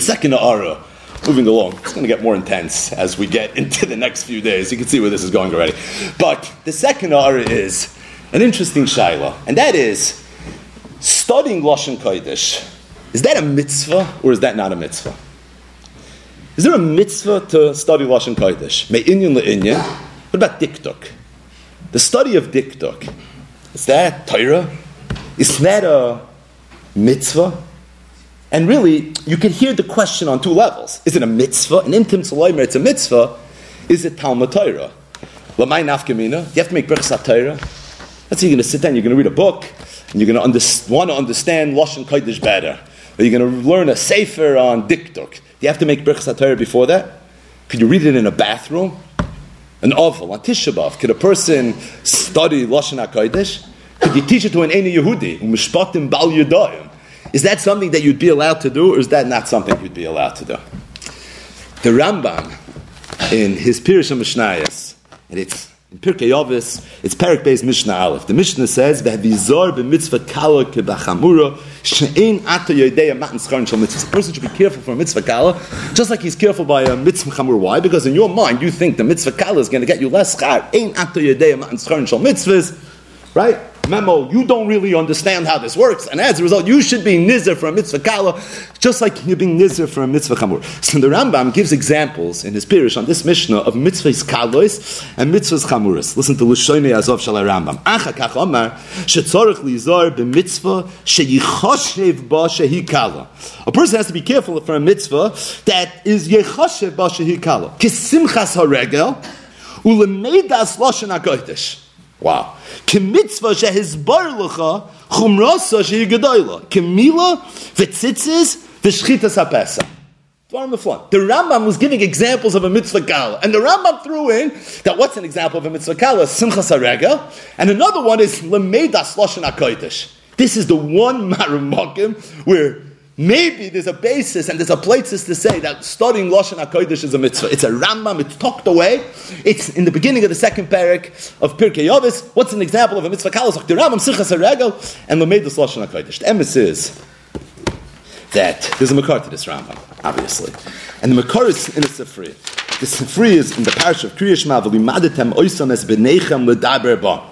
Second ara, moving along. It's going to get more intense as we get into the next few days. You can see where this is going already. But the second ara is an interesting shaila, and that is studying Lashon Kodesh. Is that a mitzvah or is that not a mitzvah? Is there a mitzvah to study Lashon Kodesh? Me inyan le'inyan. What about diktuk? The study of diktuk. Is that Torah? Is that a mitzvah? And really, you can hear the question on two levels. Is it a mitzvah? An intim it's a mitzvah. Is it Talmud Torah? Lamai nafkamina. You have to make brachas Torah. That's how you're going to sit down, you're going to read a book, and you're going to want to understand Lashon Kodesh better. Or you're going to learn a sefer on diktuk. Do you have to make brachas Torah before that? Could you read it in a bathroom? An oval, on Tisha B'Av. Could a person study Lashon HaKodesh? Could you teach it to an Eni Yehudi? Mishpatim Bal Yudayim. Is that something that you'd be allowed to do, or is that not something you'd be allowed to do? The Rambam, in his Pirush Mishnayos, and it's in Pirkei Yavis, it's Perik Beis Mishnah Aleph. The Mishnah says, "V'havizor b'mitzvah kala kebachamura she'ein ato yodeya matan scharin shal mitzvah." A person should be careful for a mitzvah kala, just like he's careful by a mitzvah chamur. Why? Because in your mind, you think the mitzvah kala is going to get you less schar. Ein ato yodeya matan scharin shal mitzvahs, right? memo, you don't really understand how this works, and as a result, you should be nizzer for a mitzvah kala, just like you're being nizzer for a mitzvah chamur. So the Rambam gives examples in his pirish on this Mishnah of mitzvahs kalos and mitzvahs chamuras. Listen to Lushoinei Azov Shalai Rambam. Acha kach omar, shetzorich lizor b'mitzvah sheyichoshev ba shehi kala. A person has to be careful for a mitzvah that is yechoshev ba shehi kala. Kisimchas haregel, ulemeidas loshen hakodesh. Wow. Kemitzvah shehizbar lecha chumrasa shehigadoyla. Kemila v'tzitzis v'shchitas hapesa. on the front. The Rambam was giving examples of a mitzvah kala, and the Rambam threw in that what's an example of a mitzvah kala? Simchas harega, and another one is loshen hakodesh. This is the one marumakim where Maybe there's a basis and there's a places to say that studying Lashon HaKodesh is a mitzvah. It's a Rambam, it's tucked away. It's in the beginning of the second parak of Pirkei Yovis. What's an example of a mitzvah? Kalos the Rambam, Simchas HaRegel, and Lamedus Lashon HaKodesh. The emes is that there's a Makar to this Rambam, obviously. And the Makar is in the Sifri. The Sifri is in the parish of Kriyashma, V'limaditem oisam es b'neichem l'daber ba.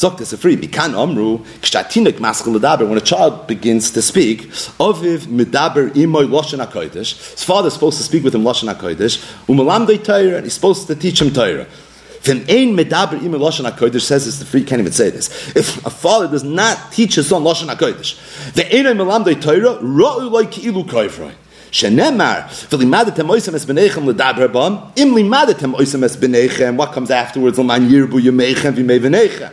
Sagt es free, mikan amru, kshatinik maschel ledaber, when a child begins to speak, oviv medaber imoy loshen HaKodesh, his father is supposed to speak with him loshen HaKodesh, umalamdei Torah, and he's supposed to teach him Torah. If ein medaber imoy loshen HaKodesh says this, the free can't even say this. If a father does not teach his son loshen HaKodesh, the ein melamdei Torah, ro'u loy ki'ilu koivroi. Shenemar, v'limadatem oisem es b'neichem ledaber bam, im limadatem oisem es b'neichem, what comes afterwards, l'man yirbu yemeichem v'mei v'neichem.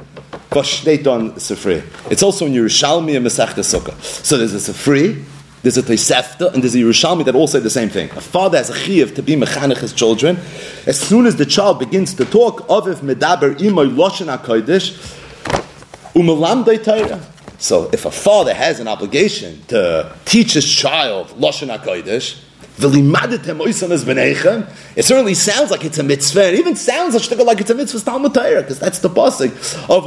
Vashneton Sifri. It's also in Yerushalmi and Masechta Sukkah. So there's a Sifri, there's a Tosefta, and there's a Yerushalmi that all say the same thing. A father has a chiyuv to be mechanech his children. As soon as the child begins to talk, aviv medaber imoy loshen hakodesh, umelamdei Torah. So if a father has an obligation to teach his child loshen hakodesh, it certainly sounds like it's a mitzvah. It even sounds like it's a mitzvah Talmud Torah, because that's the pasuk of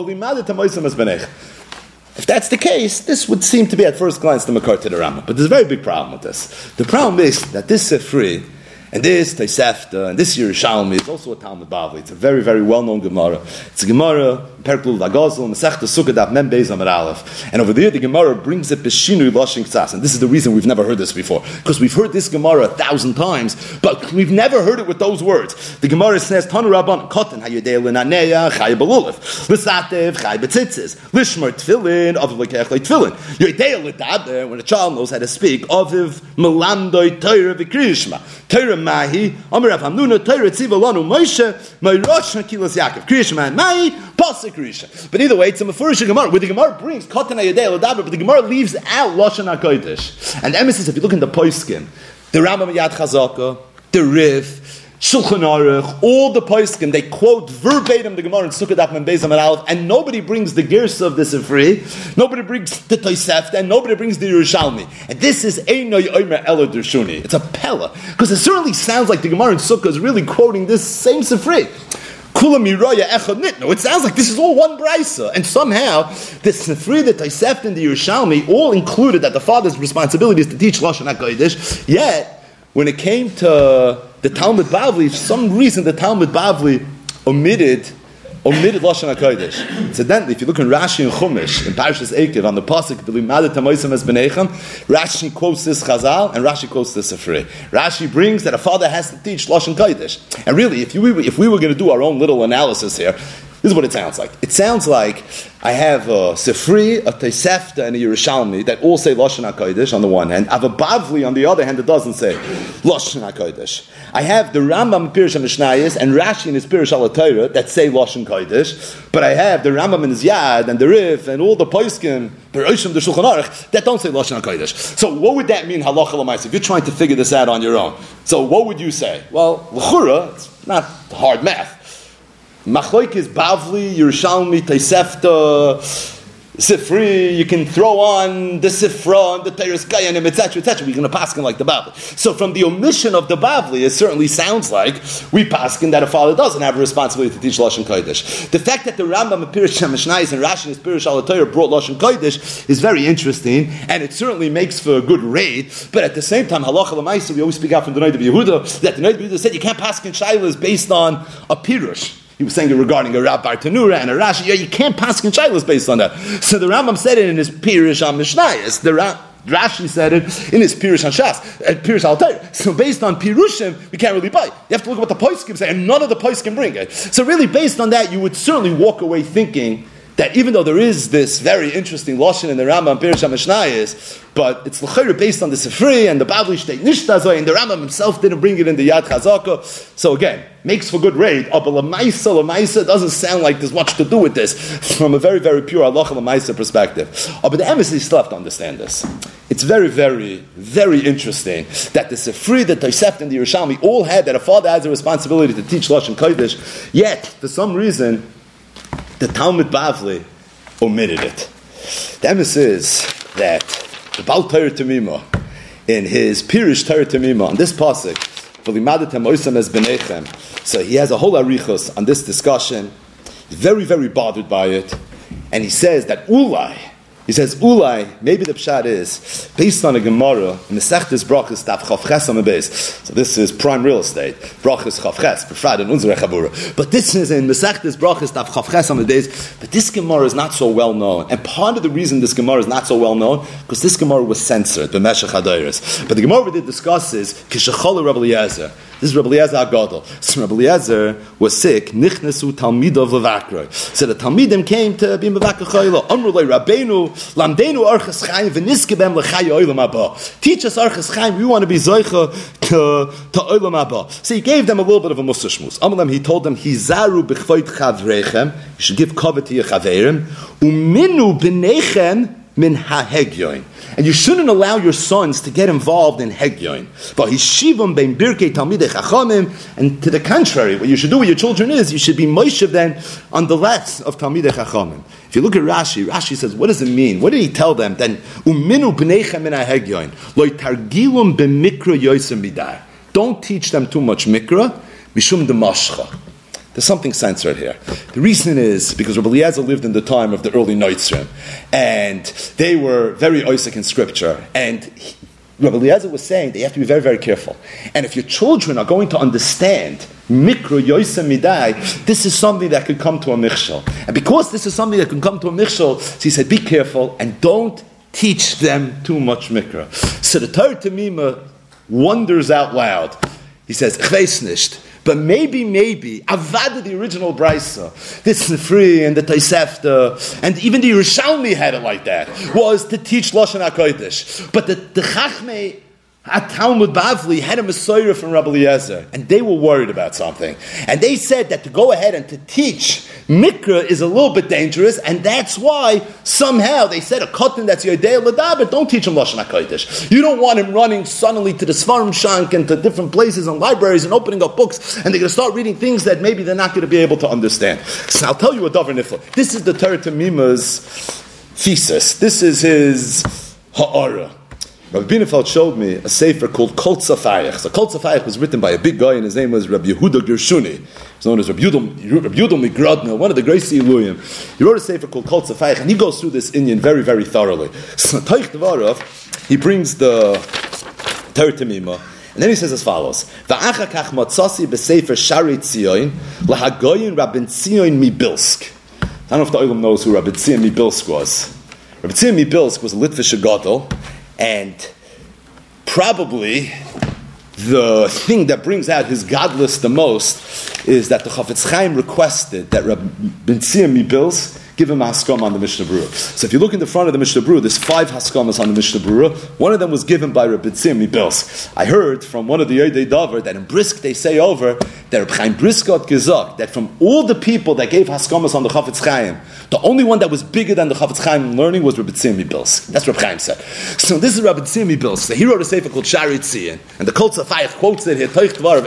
if that's the case, this would seem to be at first glance the Makar to the Rambam. But there's a very big problem with this. The problem is that this Sefri and this Tosefta, and this Yerushalmi is also a Talmud Bavli. It's a very, very well-known Gemara. It's a Gemara, Perklul Dagozel, Masechta Sukkah Mem Beis Aleph. And over there, the Gemara brings it Beshinu Lashing Ksas. And this is the reason we've never heard this before. Because we've heard this Gemara a thousand times, but we've never heard it with those words. The Gemara says, Tanu Rabban, Kotten, Hayudei L'naneya, Chay Belulef, L'satev, Chay Betzitzis, Lishmer Tfilin, Aviv Lekech Tfilin. Yudei L'daber, when a child knows how to speak, Aviv Melandoi Torah V'kriyishma. Torah mahi, Amar Rav Hamnuna, Torah tziva lanu Moshe, Rosh Hakilas Yaakov. Kriyish man mahi, pasuk Risha. But either way, it's a Mefurish Gemara, where the Gemara brings Katan Ayadei Ladaber, but the Gemara leaves out Lashon HaKodesh. And emphasis, if you look in the Poiskin, the Rambam Yad Chazaka, the Rif, Shulchan Aruch, all the poskim, they quote verbatim the Gemara in Sukkot Daf Bezam and Aleph, and nobody brings the Gersa of the Sifri, nobody brings the Tosefta, and nobody brings the Yerushalmi. And this is Einoy Omer Elo Dershuni. It's a Pella, because it certainly sounds like the Gemara in Sukkot is really quoting this same Sifri. No, it sounds like this is all one brisa, and somehow the Sifri, the Tosefta, and the Yerushalmi all included that the father's responsibility is to teach Lashon Hakodesh. Yet, when it came to the Talmud Bavli, for some reason the Talmud Bavli omitted omitted lashon hakodesh. Incidentally, if you look in Rashi and Chumash in Parshas Ekev on the pasuk Rashi quotes this Chazal and Rashi quotes this Sefri. Rashi brings that a father has to teach lashon kodesh. And really, if you if we were going to do our own little analysis here, this is what it sounds like. It sounds like I have a Sefri, a Tosefta, and a Yerushalmi that all say Lashon HaKodesh on the one hand. I have a Bavli on the other hand that doesn't say Lashon HaKodesh. I have the Rambam Pirish Mishnayis and Rashi in his Pirish al that say Lashon Kodesh. But I have the Rambam in his Yad and the Rif and all the Poiskim, the Roshim, the Shulchan Aruch, that don't say Lashon HaKodesh. So what would that mean, halacha if you're trying to figure this out on your own? So what would you say? Well, l'chura, it's not hard math. Machloik is Bavli, Yerushalmi, Taisefta, Sifri, you can throw on the Sifra and the Toras Kohanim, etc., etc. We're going to paskin like the Bavli. So from the omission of the Bavli, it certainly sounds like we paskin that a father doesn't have a responsibility to teach Lashon Kodesh. The fact that the Rambam, Pirish Mishnayis, and Rashi and Pirish Al brought Lashon Kodesh is very interesting, and it certainly makes for a good raid. But at the same time, Halacha Lamaisa, we always speak out from the night of Yehuda, that the Noid of Yehuda said you can't paskin Shailas based on a Pirush. He was saying it regarding a Bartenura and a Rashi. Yeah, you can't pass in Shilas based on that. So the Rambam said it in his Pirish on Mishnayos. The Ra- Rashi said it in his Pirish on Shas, at Pirish al So based on Pirushim, we can't really buy. You have to look at what the Poiskim say, and none of the Poiskim bring it. So really, based on that, you would certainly walk away thinking that even though there is this very interesting lashon in the Rambam Pirish HaMishnayis, but it's l'chayr based on the Sifri and the Bavli Shteit Nishtazoi, and the Rambam himself didn't bring it in the Yad Chazaka. So again, makes for good raid. Oh, but Lamaisa, Lamaisa doesn't sound like there's much to do with this from a very, very pure Allah Lamaisa perspective. Oh, but the embassy still have to understand this. It's very, very, very interesting that the Sifri, the Toseft, and the Yerushalmi all had that a father has a responsibility to teach Lashon Kodesh, yet, for some reason, the Talmud Bavli omitted it. The emes is that the Baal Torah Tamima, in his Pirish Torah Tamima, on this pasuk, so he has a whole arichos on this discussion. He's very, very bothered by it. And he says that Ulai, he says, Ulai, maybe the pshat is, based on a Gemara, in the Sechtes Brachas, Tav Chavches on the base. So this is prime real estate. Brachas Chavches, Befrad Unzere Chabura. But this is in the Sechtes Brachas, Tav Chavches on the base. But this Gemara is not so well known. And part of the reason this Gemara is not so well known, because this Gemara was censored, the Meshach But the Gemara we did discuss is, Kishachol Rebbe Eliezer. This is Rabbi Eliezer Agadol. So Rabbi was sick. Nichnesu Talmidov Levakroi. So the Talmidim came to be Mevakar Chayla. Amrulay Rabbeinu Lamdenu Archas Chaim V'niskebem L'chay Oilam Abba. Teach us Archas Chaim. We want to be Zoicha to, to Oilam Abba. So he gave them a little bit of a Musa Shmuz. He told them, Hizaru b'chvoit chavrechem. You should give covet to your chaverim. Uminu b'nechem min ha'hegyoin. And you shouldn't allow your sons to get involved in hegyoin. But hishivim ben birkei talmidei chachamim. And to the contrary, what you should do with your children is you should be moishev then on the left of talmidei chachamim. If you look at Rashi, Rashi says, what does it mean? What did he tell them? Then uminu b'neichem min ha'hegyoin. Loi targilum b'mikra yoisem bidar. Don't teach them too much mikra. Mishum demashcha. There's something censored here. The reason is because Rabbi Eliezer lived in the time of the early Noitzrim, and they were very Isaac in scripture, and he, Rabbi Eliezer was saying that you have to be very, very careful. And if your children are going to understand Mikro Yosem Midai, this is something that could come to a Michshel. And because this is something that can come to a Michshel, so he said, be careful and don't teach them too much Mikra. So the Torah Tamima wonders out loud. He says. But maybe, maybe, Avada, the original Brisa, this free and the Taisefta, and even the Yerushalmi had it like that, was to teach Lashon HaKodesh. But the, the Chachme at Talmud Bavli had a Messiah from Rabbi Eliezer, and they were worried about something. And they said that to go ahead and to teach Mikra is a little bit dangerous, and that's why somehow they said a cotton that's your day but don't teach him Lashon HaKodesh. You don't want him running suddenly to the Svarim Shank and to different places and libraries and opening up books, and they're going to start reading things that maybe they're not going to be able to understand. So I'll tell you a Dover Nifla. This is the Torah Tamima's thesis. This is his ha'ara. Rabbi Bielefeld showed me a sefer called Kol Tzafayach. So Kol Tzafayach was written by a big guy, and his name was Rabbi Yehuda Gershuni. He's known as Rabbi Yudom Migradna, one of the great Iluyim. He wrote a sefer called Kol Tzafayach, and he goes through this Indian very, very thoroughly. So Taich Devarov, he brings the Torah Tamima, and then he says as follows: Va'acha kach matzasi b'sefer Shari Tzion lahagoyin Rabbi Tzion Mibilsk. I don't know if the Olam knows who Rabbi Tzion Mibilsk was. Rabbi Tzion Mibilsk was a Litvish Gadol, and probably the thing that brings out his godless the most is that the Chafetz Chaim requested that Rabbi Ben Mibilsk give him a haskam on the Mishnah Berurah. So if you look in the front of the Mishnah Berurah, there's five haskamas on the Mishnah Berurah. One of them was given by Rabbi Tzim Mibels. I heard from one of the Yodei Dover that in Brisk they say over that Rabbi Chaim Brisk got gezak, that from all the people that gave haskamas on the Chafetz Chaim, the only one that was bigger than the Chafetz Chaim learning was Rabbi Tzim Mibels. That's what Rabbi Chaim said. So this is Rabbi Tzim Mibels. So he wrote a sefer called Shari Tzion, and the Kol Tzafayach quotes it here,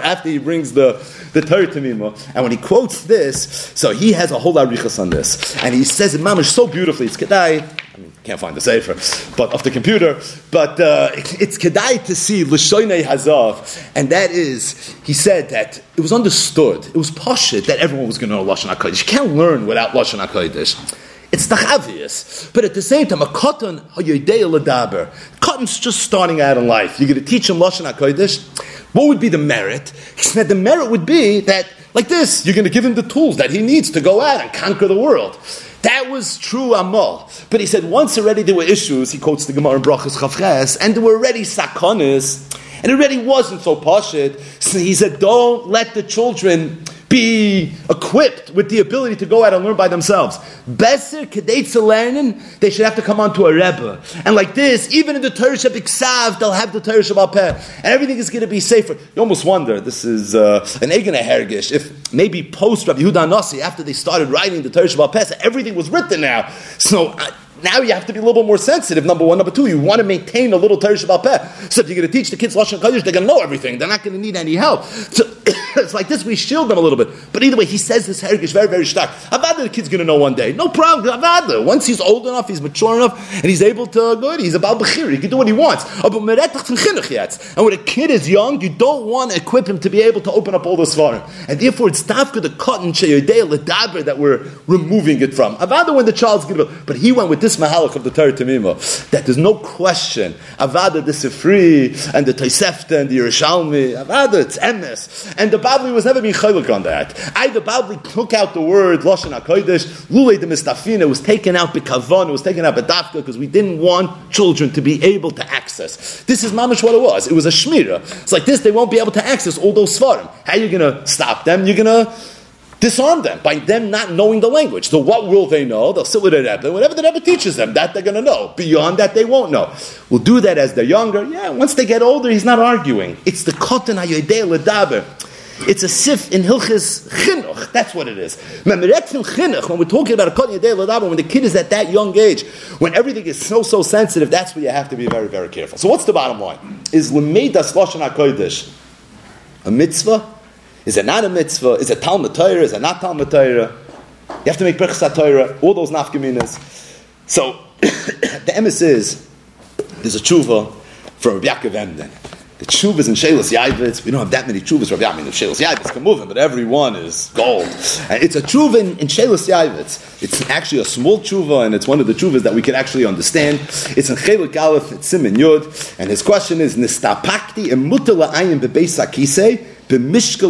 after he brings the the Torah Tamima. And when he quotes this, so he has a whole lot arichas on this. And he says it mamish so beautifully. It's kedai. I mean, can't find the sefer, but off the computer. But uh, it's kedai to see l'shoinei hazav, and that is, he said that it was understood, it was poshut that everyone was going to know lashon hakodesh. You can't learn without lashon hakodesh. It's the obvious, but at the same time, a cotton ladaber. Cotton's just starting out in life. You're going to teach him lashon hakodesh. What would be the merit? He said the merit would be that, like this, you're going to give him the tools that he needs to go out and conquer the world. That was true Amal. But he said once already there were issues, he quotes the Gemara in Brachas Chavches, and there were already sakonis, and it already wasn't so poshut. So he said, don't let the children be equipped with the ability to go out and learn by themselves. Kedetza learning, they should have to come onto a rebbe. And like this, even in the Torah Shabbat they'll have the Torah Shabbat and everything is going to be safer. You almost wonder, this is uh, an Egene Hergish, if maybe post Rabbi Yehuda Nasi, after they started writing the Torah Shabbat everything was written now. So, uh, now you have to be a little bit more sensitive. Number one, number two, you want to maintain a little Torah Shabbat Peh. So if you're going to teach the kids Lashon Kodesh, they're going to know everything. They're not going to need any help. So it's like this. We shield them a little bit. But either way, he says this heritage very, very stark. Avada, the kid's going to know one day. No problem. Avada. Once he's old enough, he's mature enough, and he's able to go. He's about bechir. He can do what he wants. Oh, and when a kid is young, you don't want to equip him to be able to open up all the svarim. And therefore, it's tafka the cotton sheyodei ledaber that we're removing it from. Avada when the child's going to. But he went with this mahalach of the Torah Tamima that there's no question. Avada the Sifri and the Tosefta and the Yerushalmi. Avada it's emes. And the Babli was never being chaylik on that. I the Babli took out the word Lashon Hakodesh. Lule the Mistafina was taken out b'kavon. It was taken out b'dafka because we didn't want children to be able to access. This is mamish what it was. It was a shmira. It's like this. They won't be able to access all those svarim. How are you going to stop them? You're going to disarm them by them not knowing the language. So what will they know? They'll sit with a Rebbe. Whatever the Rebbe teaches them, that they're going to know. Beyond that, they won't know. We'll do that as they're younger. Yeah, once they get older, he's not arguing. It's the kotan hayodei ledaber. It's a sif in Hilchis Chinuch. That's what it is. When we're talking about a kotan hayodei ledaber, when the kid is at that young age, when everything is so, so sensitive, that's where you have to be very, very careful. So what's the bottom line? Is Lemeidas Lashon HaKodesh a mitzvah? Is it not a mitzvah? Is it Talmud Torah? Is it not Talmud Torah? You have to make Birchas Torah, all those nafkaminas. So, the emes is, there's a tshuva from Rabbi Yaakov Emden. The tshuvas in Shelos Yavitz, we don't have that many tshuvas. Rabbi, I mean, the Shelos Yavitz can move them, but every one is gold. And it's a tshuva in, in Yavitz. It's actually a small tshuva, and it's one of the tshuvas that we can actually understand. It's in Chelik Aleph, it's Simon Yud, and his question is, Nistapakti emutala ayin bebeis is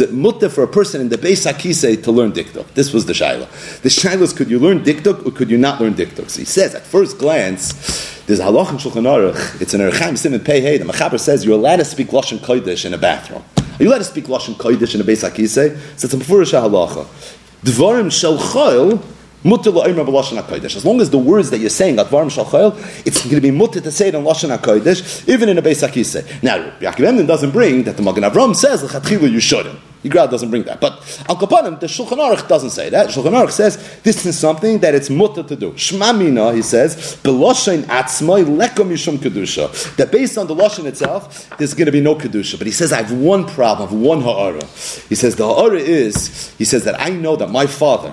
it mutter for a person in the Beis Hakise to learn diktuk? This was the shaila. The shaila is could you learn diktuk or could you not learn diktuk? So he says at first glance, there's halach in Shulchan Aruch. It's an Erchaim Simon Pei. The Machaber says you're allowed to speak lashon kodesh in a bathroom. Are you allowed to speak lashon kodesh in a Beis Hakise? So it's a mefurish halacha. Dvarim shel choil As long as the words that you're saying, Advarim it's going to be mutter to say it in Lashon HaKodesh, even in a Beis HaKisei. Now, Yaakov Emden doesn't bring that the Magen Avram says, you shouldn't. Yigral doesn't bring that. But Al Kapanim, the Shulchan Aruch doesn't say that. Shulchan Aruch says this is something that it's mutter to do. Shma Mina, he says, Beloshain Atzmoi Lekom Yishum Kedusha. That based on the Lashon itself, there's going to be no Kedusha. But he says, I have one problem, I have one Ha'ara. He says, the Ha'ara is, he says that I know that my father,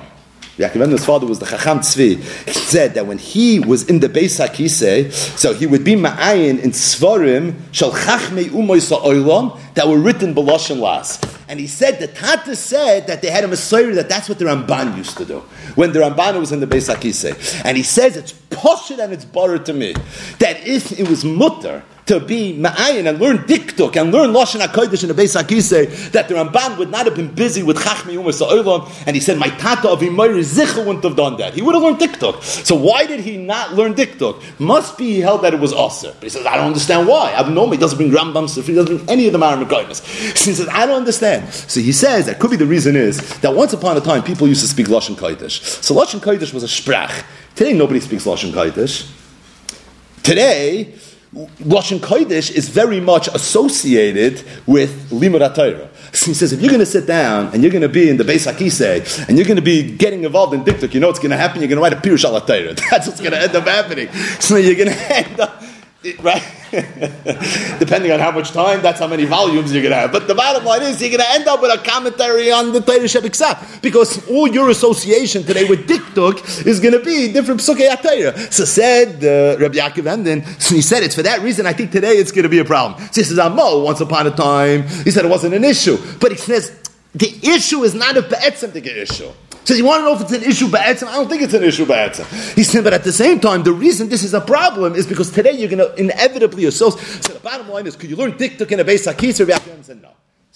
Yaakov's father was the Chacham Tzvi. He said that when he was in the Beis HaKisei, so he would be ma'ayin in Svarim shal Chachmei Umoy Sa'olam that were written Beloshen Las. And he said, the Tata said that they had a Messiah, that that's what the Ramban used to do. When the Ramban was in the Beis HaKisei. And he says, it's poshut and it's borrowed to me. That if it was mutter, to be ma'ayin and learn diktuk and learn lashon hakodesh in the Beis Hakisei that the Ramban would not have been busy with chachmi umas and he said my tata of Imayri Zicha wouldn't have done that. He would have learned diktuk so why did he not learn diktuk must be he held that it was aser. But he says I don't understand why. Abnormal he doesn't bring Rambam he doesn't bring any of the Maram so he says I don't understand. So he says that could be the reason is that once upon a time people used to speak lashon kodesh. So lashon kodesh was a sprach. Today nobody speaks lashon kodesh. Today Lashon Kodesh is very much associated with Limud Torah. So he says, if you're going to sit down and you're going to be in the Beis Hakisei and you're going to be getting involved in Diktuk, you know what's going to happen? You're going to write a Pirush al That's what's going to end up happening. So you're going to end up right? Depending on how much time, that's how many volumes you're going to have. But the bottom line is, you're going to end up with a commentary on the Torah Shebiksa because all your association today with Diktuk is going to be different Psukei HaTorah. So said uh, Rabbi Yaakov Emden, so he said it's for that reason I think today it's going to be a problem. So he says, Amo, once upon a time, he said it wasn't an issue. But he says, the issue is not a Be'etzim issue. Says, you want to know if it's an issue ba'etzim? I don't think it's an issue ba'etzim. He said, but at the same time, the reason this is a problem is because today you're going to inevitably associate. So the bottom line is, could you learn diktuk in a base hakis? Rabbi said, no.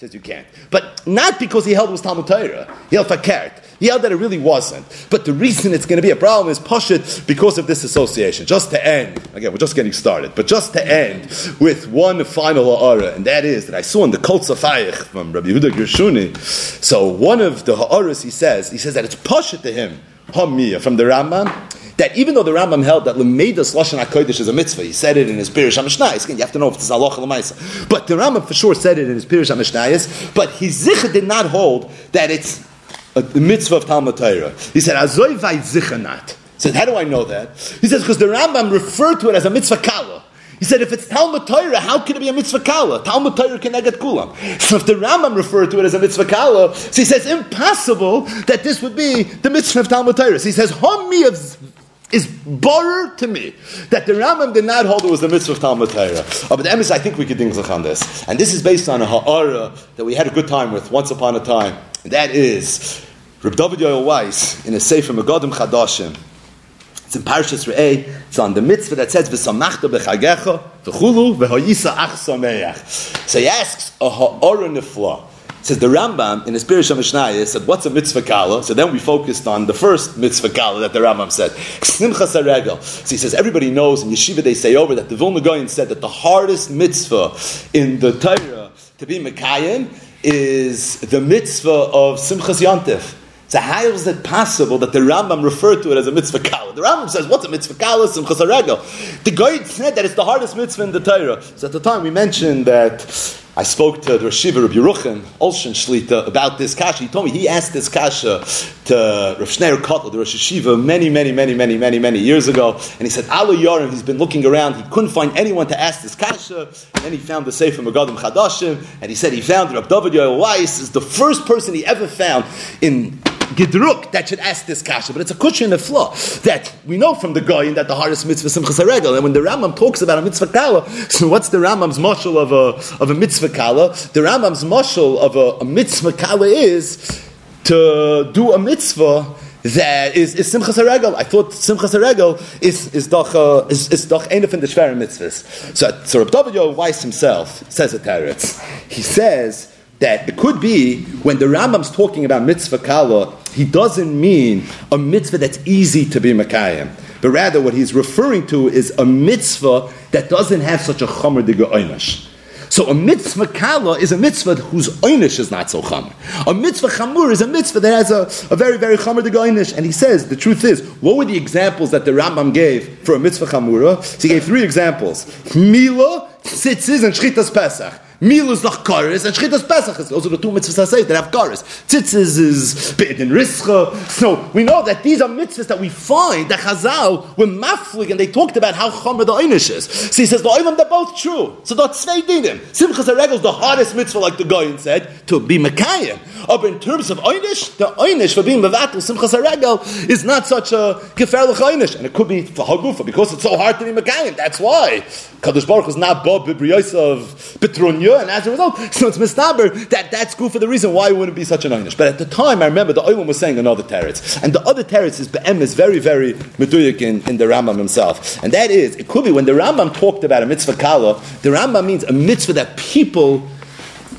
Says you can't. But not because he held it was Talmud Torah. He held fakert. He held that it really wasn't. But the reason it's going to be a problem is Pashit because of this association. Just to end, again, we're just getting started, but just to end with one final ha'ara, and that is that I saw in the Kol Tzafayach from Rabbi Yehuda Gershuni. So one of the ha'aras he says, he says that it's Pashit to him, Hamiyah, from the Rambam, that even though the Rambam held that Lemeidas Lashon HaKodesh is a mitzvah, he said it in his Pirish HaMishnayis, again, you have to know if it's Aloch Lamaisa. But the Rambam for sure said it in his Pirish HaMishnayis, but his Zicha did not hold that it's a mitzvah of Talmud Torah. He said, Azoy vai not. He said, how do I know that? He says, because the Rambam referred to it as a mitzvah kala. He said, if it's Talmud Torah, how can it be a mitzvah kala? Talmud Torah can get kulam. So if the Rambam referred to it as a mitzvah kala, so he says, impossible that this would be the mitzvah of Talmud Torah. So he says, homi of is borrowed to me that the Rambam did not hold it was the mitzvah of Talmud Torah. Oh, but emes, I think we could think on this, and this is based on a ha'ara that we had a good time with once upon a time. And that is Reb David Yoel Weiss in a sefer Megadim Chadashim. It's in Parshas Re'eh. It's on the mitzvah that says "V'samachta b'chagecha v'chulu v'hoyisa ach sameach." So he asks a ha'ara nifla says the Rambam in his Pirish Mishnah said, "What's a mitzvah kala?" So then we focused on the first mitzvah kala that the Rambam said, "Simcha saregel." So he says everybody knows in yeshiva they say over that the Vilna Gaon said that the hardest mitzvah in the Torah to be mekayim is the mitzvah of Simchas Yantif. So how is it possible that the Rambam referred to it as a mitzvah kala? The Rambam says, what's a mitzvah kala? Simchas Regel. The guide said that it's the hardest mitzvah in the Torah. So at the time we mentioned that I spoke to the Rashiva of Yeruchim, Olshin Shlita, about this kasha. He told me he asked this kasha to Rav Shneir Kotler, the Rosh Hashiva, many, many, many, many, many, many years ago. And he said, Alu Yorim, he's been looking around, he couldn't find anyone to ask this kasha. And then he found the Sefer Megadim Chadashim, and he said he found Rav David Yoel Weiss is the first person he ever found in Gidruk that should ask this kasha, but it's a kush in the flaw that we know from the guy that the hardest mitzvah is simchas regel. And when the Rambam talks about a mitzvah kala, so what's the Rambam's mashal of a of a mitzvah kala? The Rambam's mashal of a, a mitzvah kala is to do a mitzvah that is, is Simchas HaRegel. I thought Simchas HaRegel is, is doch, uh, is, is doch eine von the schweren mitzvahs. So, so Reb David Weiss himself says a teretz. He says that it could be when the Rambam's talking about mitzvah kala, he doesn't mean a mitzvah that's easy to be Makayim. But rather, what he's referring to is a mitzvah that doesn't have such a chomer de So a mitzvah kala is a mitzvah whose einish is not so chamor. A mitzvah chamur is a mitzvah that has a, a very, very chamur einish. And he says, the truth is, what were the examples that the Rambam gave for a mitzvah chamura? So he gave three examples. Mila, tzitzis, and shchitas pesach. Meal is noch Karis, and Shchitas Pesach is also the two mitzvahs I say that have Karis. Tzitzis is Bid in Rischa. So we know that these are mitzvahs that we find that Chazal were maflig and they talked about how Chomer the Einish is. So he says, the Oilam, they're both true. So that's zwei dinim. Simchas HaRegel is the hardest mitzvah, like the Goyen said, to be Mekayim. But in terms of Einish, the Einish for being Mevatel, Simchas HaRegel, is not such a Geferlich Einish. And it could be for Hagufa, because it's so hard to be Mekayim. That's why. Kadosh Baruch is not Bob Bibriyos of Petrunya, and as a result, so it's mistaber that that's good for the reason why it wouldn't be such an einish. But at the time, I remember the Oilam was saying another teretz, and the other teretz is be'em is very very meduyik in, in the Rambam himself, and that is it could be when the Rambam talked about a mitzvah kala, the Rambam means a mitzvah that people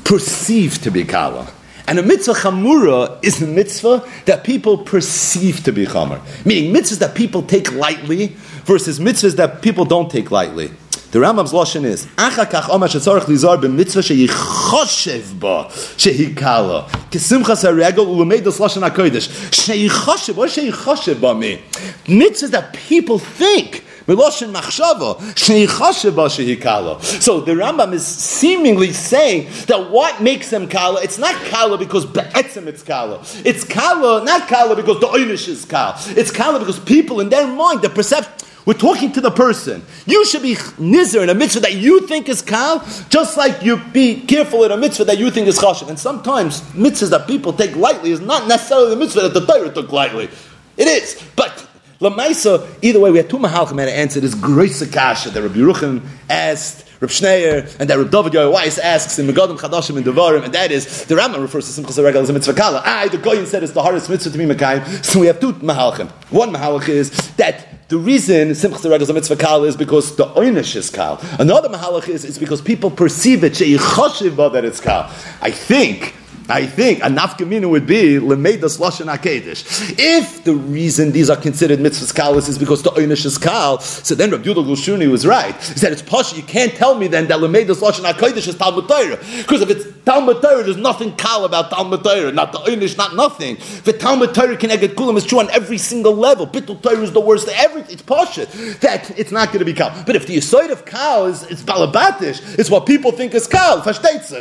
perceive to be kala. And a mitzvah chamura is a mitzvah that people perceive to be chamur. Meaning mitzvahs that people take lightly versus mitzvahs that people don't take lightly. The Rambam's lashon is achakach omar shetzorach lizar b'mitzvah sheyichoshev ba shehikala kesimchas haregel ulemeidos lashon hakodesh sheyichoshev what sheyichoshev ba me mitzvahs that people think. So the Rambam is seemingly saying that what makes them kala, it's not kala because be'etzim it's kala. It's kala, not kala because the oynish is kala. It's kala because people in their mind, the perception, we're talking to the person. You should be nizer in a mitzvah that you think is kal, just like you be careful in a mitzvah that you think is chashiv. And sometimes mitzvahs that people take lightly is not necessarily the mitzvah that the Torah took lightly. It is, but Lamaisa, either way, we have two mahalchim and answer this great sakasha that Rabbi Yeruchim asked Reb Schneier, and that Reb David Yoel Weiss asks in Megadim Chadashim and Devarim, and that is, the Rambam refers to Simchas Regal as a mitzvah kala. Ah, the Goyin said it's the hardest mitzvah to be Mekayim. So we have two mahalchim. One mahalch is that the reason Simchas Regel is a mitzvah kal is because the oynish is kal. Another mahalach is it's because people perceive it that it's kal. I think I think a nafkamina would be lemeidas lashon hakedesh. If the reason these are considered mitzvahs kalas is because the oynish is kal, so then Rabbi Yudah Gershuni was right. He said it's posh. You can't tell me then that lemeidas lashon hakedesh is Talmud Torah because if it's Talmud Torah, there's nothing kal about Talmud Torah, not the oynish, not nothing. The Talmud Torah can get kulam is true on every single level. Bittul Torah is the worst. Everything it's posh that it's not going to be kal. But if the yisoid of kal is it's balabatish, it's what people think is kal.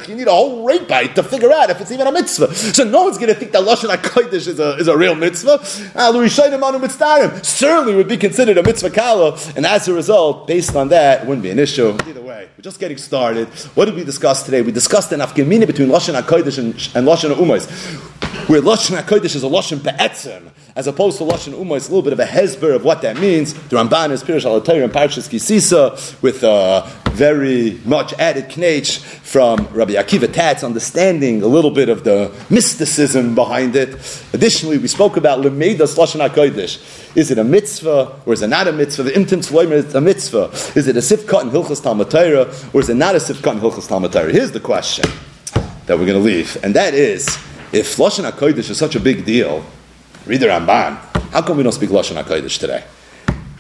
You need a whole rate bite to figure out if it's even a mitzvah. So no one's going to think that Lashon HaKodesh is a, is a real mitzvah. Ah, certainly would be considered a mitzvah kala, and as a result, based on that, it wouldn't be an issue. Either way, we're just getting started. What did we discuss today? We discussed an afgemina between Lashon HaKodesh and, and Lashon HaUmos, where Lashon HaKodesh is a Lashon Be'etzim, as opposed to Lashon Umma, it's a little bit of a hezber of what that means. The Ramban is Pirish al and Parshas Kisisa with a very much added knetch from Rabbi Akiva Tatz, understanding a little bit of the mysticism behind it. Additionally, we spoke about Lemeidas Lashon HaKodesh. Is it a mitzvah or is it not a mitzvah? The Imtim Tzloimer is a mitzvah. Is it a sifkat in Hilchas Talmud Torah or is it not a sifkat in Hilchas Talmud Torah? Here's the question that we're going to leave, and that is, if Lashon HaKodesh is such a big deal, Read the Ramban. How come we don't speak Lashon HaKodesh today?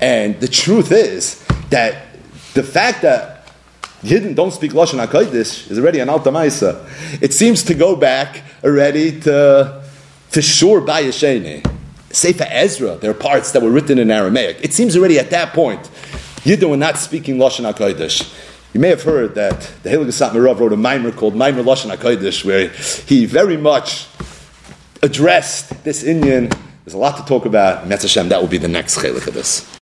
And the truth is that the fact that Yidden don't speak Lashon HaKodesh is already an Alta Maisa. It seems to go back already to, to Shur Bayasheni. Sefer Ezra, there are parts that were written in Aramaic. It seems already at that point, Yidden were not speaking Lashon HaKodesh. You may have heard that the Helig Merav wrote a mimer called Mimer Lashon HaKodesh, where he very much addressed this Indian. There's a lot to talk about. Metz Hashem, that will be the next chelik of this.